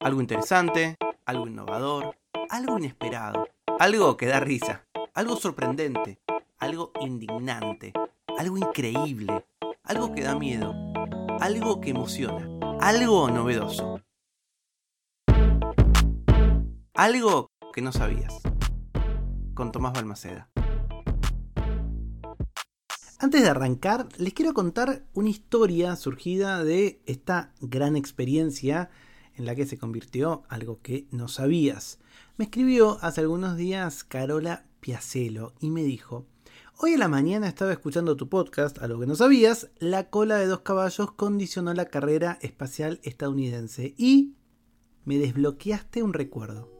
Algo interesante, algo innovador, algo inesperado, algo que da risa, algo sorprendente, algo indignante, algo increíble, algo que da miedo, algo que emociona, algo novedoso. Algo que no sabías. Con Tomás Balmaceda. Antes de arrancar, les quiero contar una historia surgida de esta gran experiencia en la que se convirtió algo que no sabías. Me escribió hace algunos días Carola Piacelo y me dijo, Hoy en la mañana estaba escuchando tu podcast, algo que no sabías, la cola de dos caballos condicionó la carrera espacial estadounidense y me desbloqueaste un recuerdo.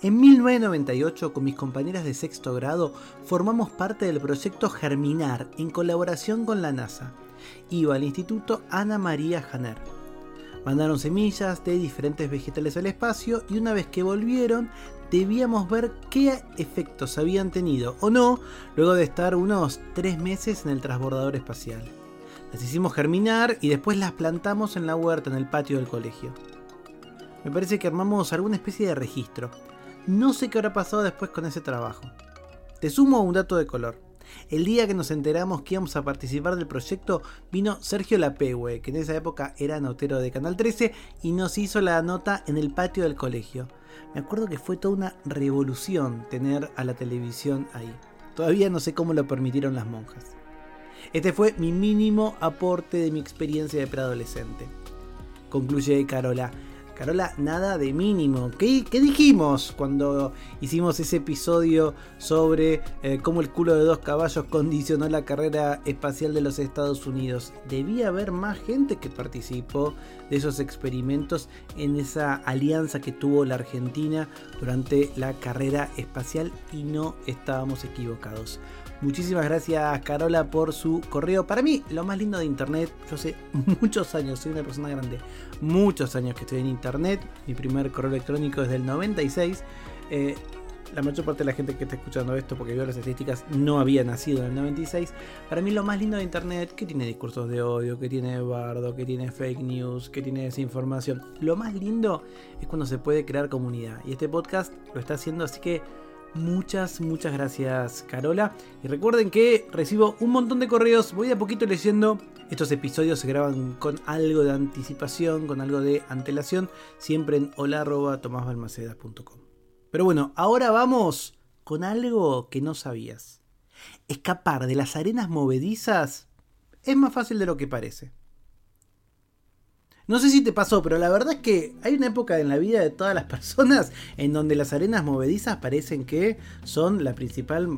En 1998, con mis compañeras de sexto grado, formamos parte del proyecto Germinar en colaboración con la NASA. Iba al Instituto Ana María Janer. Mandaron semillas de diferentes vegetales al espacio y una vez que volvieron debíamos ver qué efectos habían tenido o no luego de estar unos tres meses en el transbordador espacial. Las hicimos germinar y después las plantamos en la huerta en el patio del colegio. Me parece que armamos alguna especie de registro. No sé qué habrá pasado después con ese trabajo. Te sumo un dato de color. El día que nos enteramos que íbamos a participar del proyecto, vino Sergio Lapegue, que en esa época era notero de Canal 13, y nos hizo la nota en el patio del colegio. Me acuerdo que fue toda una revolución tener a la televisión ahí. Todavía no sé cómo lo permitieron las monjas. Este fue mi mínimo aporte de mi experiencia de preadolescente. Concluye Carola. Carola, nada de mínimo. ¿Qué, dijimos cuando hicimos ese episodio sobre eh, cómo el culo de dos caballos condicionó la carrera espacial de los Estados Unidos? Debía haber más gente que participó de esos experimentos en esa alianza que tuvo la Argentina durante la carrera espacial y no estábamos equivocados. Muchísimas gracias Carola por su correo. Para mí, lo más lindo de Internet, yo sé muchos años, soy una persona grande, muchos años que estoy en Internet. Mi primer correo electrónico es del 96. Eh, la mayor parte de la gente que está escuchando esto, porque veo las estadísticas, no había nacido en el 96. Para mí lo más lindo de Internet, que tiene discursos de odio, que tiene bardo, que tiene fake news, que tiene desinformación. Lo más lindo es cuando se puede crear comunidad. Y este podcast lo está haciendo, así que Muchas, muchas gracias Carola. Y recuerden que recibo un montón de correos. Voy a poquito leyendo. Estos episodios se graban con algo de anticipación, con algo de antelación. Siempre en hola.tomasbalmaceda.com. Pero bueno, ahora vamos con algo que no sabías. Escapar de las arenas movedizas es más fácil de lo que parece. No sé si te pasó, pero la verdad es que hay una época en la vida de todas las personas en donde las arenas movedizas parecen que son la principal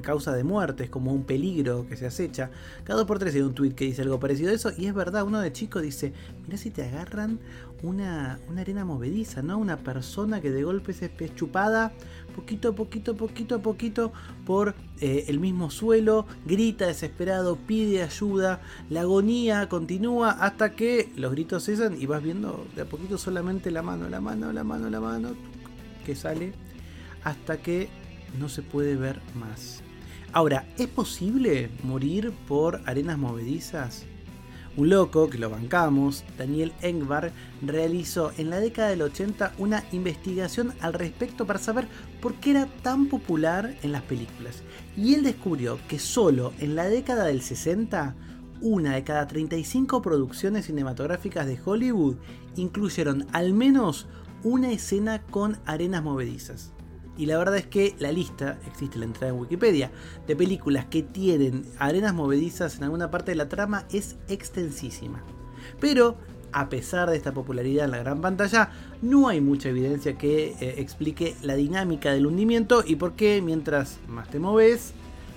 causa de muerte, es como un peligro que se acecha. Cada por tres hay un tweet que dice algo parecido a eso, y es verdad, uno de chico dice, mira si te agarran una, arena movediza, ¿no? Una persona que de golpe es chupada poquito a poquito, poquito a poquito por eh, el mismo suelo, grita desesperado, pide ayuda, la agonía continúa hasta que los gritos cesan y vas viendo de a poquito solamente la mano, la mano, la mano, la mano que sale hasta que no se puede ver más. Ahora, ¿es posible morir por arenas movedizas? Un loco, que lo bancamos, Daniel Engbar, realizó en la década del 80 una investigación al respecto para saber por qué era tan popular en las películas. Y él descubrió que solo en la década del 60, una de cada 35 producciones cinematográficas de Hollywood incluyeron al menos una escena con arenas movedizas. Y la verdad es que la lista, existe la entrada en Wikipedia, de películas que tienen arenas movedizas en alguna parte de la trama es extensísima. Pero, a pesar de esta popularidad en la gran pantalla, no hay mucha evidencia que eh, explique la dinámica del hundimiento y por qué mientras más te moves,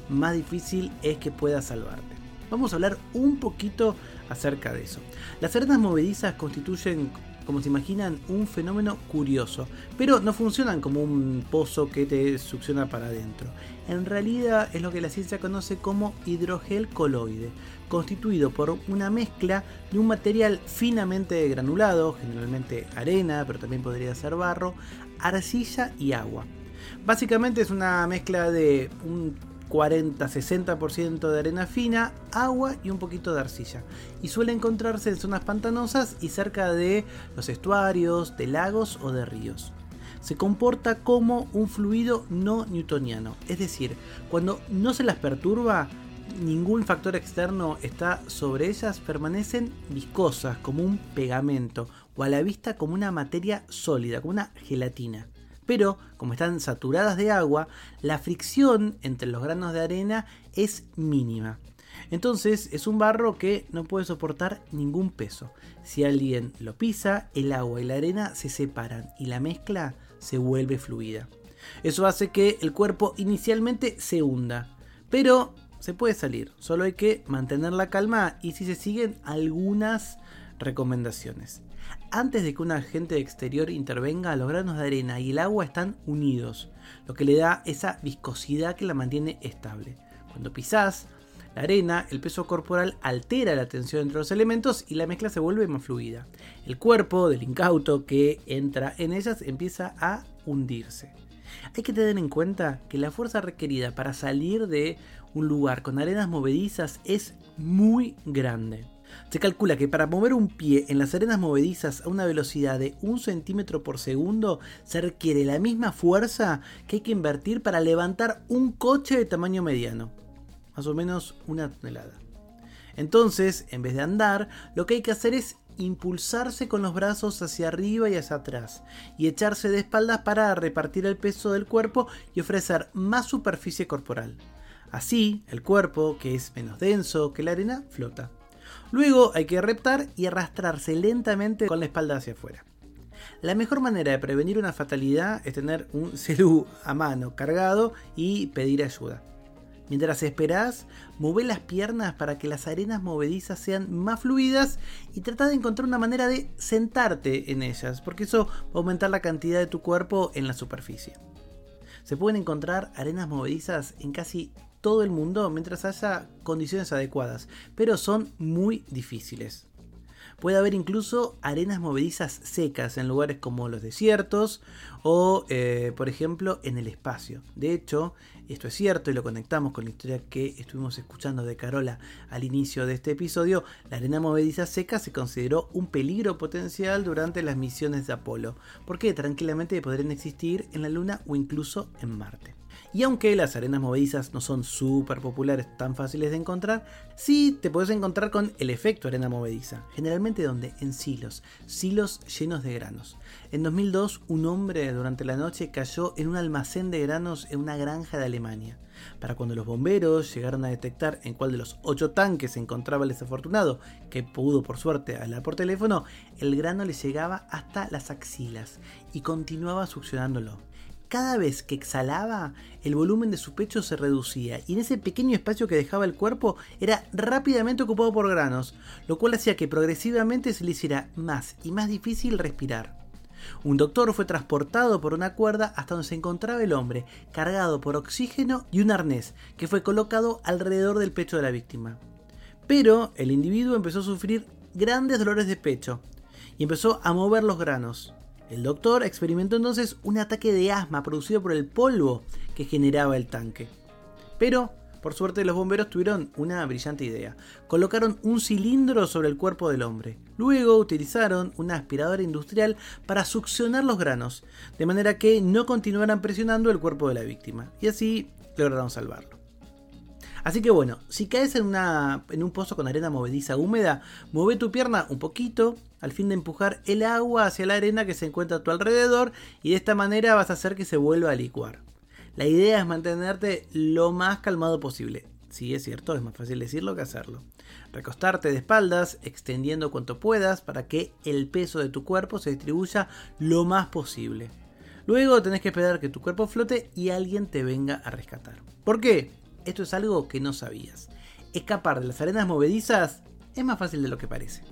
más difícil es que puedas salvarte. Vamos a hablar un poquito acerca de eso. Las arenas movedizas constituyen como se imaginan, un fenómeno curioso, pero no funcionan como un pozo que te succiona para adentro. En realidad es lo que la ciencia conoce como hidrogel coloide, constituido por una mezcla de un material finamente granulado, generalmente arena, pero también podría ser barro, arcilla y agua. Básicamente es una mezcla de un 40-60% de arena fina, agua y un poquito de arcilla. Y suele encontrarse en zonas pantanosas y cerca de los estuarios, de lagos o de ríos. Se comporta como un fluido no newtoniano, es decir, cuando no se las perturba, ningún factor externo está sobre ellas, permanecen viscosas como un pegamento o a la vista como una materia sólida, como una gelatina pero como están saturadas de agua, la fricción entre los granos de arena es mínima. Entonces es un barro que no puede soportar ningún peso. Si alguien lo pisa, el agua y la arena se separan y la mezcla se vuelve fluida. Eso hace que el cuerpo inicialmente se hunda, pero se puede salir, solo hay que mantener la calma y si se siguen algunas recomendaciones. Antes de que un agente exterior intervenga, los granos de arena y el agua están unidos, lo que le da esa viscosidad que la mantiene estable. Cuando pisás la arena, el peso corporal altera la tensión entre los elementos y la mezcla se vuelve más fluida. El cuerpo del incauto que entra en ellas empieza a hundirse. Hay que tener en cuenta que la fuerza requerida para salir de un lugar con arenas movedizas es muy grande. Se calcula que para mover un pie en las arenas movedizas a una velocidad de 1 centímetro por segundo se requiere la misma fuerza que hay que invertir para levantar un coche de tamaño mediano, más o menos una tonelada. Entonces, en vez de andar, lo que hay que hacer es impulsarse con los brazos hacia arriba y hacia atrás y echarse de espaldas para repartir el peso del cuerpo y ofrecer más superficie corporal. Así, el cuerpo, que es menos denso que la arena, flota. Luego hay que reptar y arrastrarse lentamente con la espalda hacia afuera. La mejor manera de prevenir una fatalidad es tener un celu a mano cargado y pedir ayuda. Mientras esperás, mueve las piernas para que las arenas movedizas sean más fluidas y trata de encontrar una manera de sentarte en ellas, porque eso va a aumentar la cantidad de tu cuerpo en la superficie. Se pueden encontrar arenas movedizas en casi todo el mundo mientras haya condiciones adecuadas, pero son muy difíciles. Puede haber incluso arenas movedizas secas en lugares como los desiertos o, eh, por ejemplo, en el espacio. De hecho, esto es cierto y lo conectamos con la historia que estuvimos escuchando de Carola al inicio de este episodio. La arena movediza seca se consideró un peligro potencial durante las misiones de Apolo, porque tranquilamente podrían existir en la Luna o incluso en Marte. Y aunque las arenas movedizas no son súper populares, tan fáciles de encontrar, sí te puedes encontrar con el efecto arena movediza, generalmente donde en silos, silos llenos de granos. En 2002, un hombre durante la noche cayó en un almacén de granos en una granja de Alemania. Para cuando los bomberos llegaron a detectar en cuál de los ocho tanques se encontraba el desafortunado, que pudo por suerte hablar por teléfono, el grano le llegaba hasta las axilas y continuaba succionándolo cada vez que exhalaba, el volumen de su pecho se reducía y en ese pequeño espacio que dejaba el cuerpo era rápidamente ocupado por granos, lo cual hacía que progresivamente se le hiciera más y más difícil respirar. Un doctor fue transportado por una cuerda hasta donde se encontraba el hombre, cargado por oxígeno y un arnés, que fue colocado alrededor del pecho de la víctima. Pero el individuo empezó a sufrir grandes dolores de pecho y empezó a mover los granos. El doctor experimentó entonces un ataque de asma producido por el polvo que generaba el tanque. Pero, por suerte, los bomberos tuvieron una brillante idea. Colocaron un cilindro sobre el cuerpo del hombre. Luego utilizaron una aspiradora industrial para succionar los granos, de manera que no continuaran presionando el cuerpo de la víctima. Y así lograron salvarlo. Así que bueno, si caes en, una, en un pozo con arena movediza húmeda, mueve tu pierna un poquito al fin de empujar el agua hacia la arena que se encuentra a tu alrededor y de esta manera vas a hacer que se vuelva a licuar. La idea es mantenerte lo más calmado posible. Sí, es cierto, es más fácil decirlo que hacerlo. Recostarte de espaldas, extendiendo cuanto puedas para que el peso de tu cuerpo se distribuya lo más posible. Luego tenés que esperar que tu cuerpo flote y alguien te venga a rescatar. ¿Por qué? Esto es algo que no sabías. Escapar de las arenas movedizas es más fácil de lo que parece.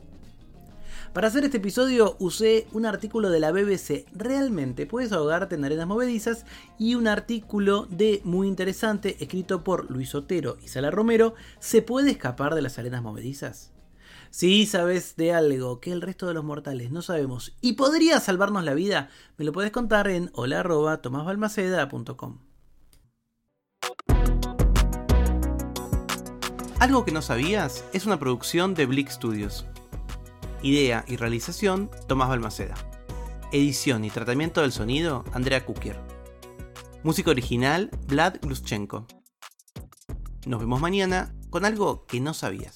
Para hacer este episodio usé un artículo de la BBC, realmente puedes ahogarte en arenas movedizas, y un artículo de muy interesante escrito por Luis Otero y Sala Romero, ¿se puede escapar de las arenas movedizas? Si sabes de algo que el resto de los mortales no sabemos y podría salvarnos la vida, me lo puedes contar en hola.tomasbalmaceda.com. Algo que no sabías es una producción de Blick Studios. Idea y realización, Tomás Balmaceda. Edición y tratamiento del sonido, Andrea Kukier. Música original, Vlad Gluschenko. Nos vemos mañana con algo que no sabías.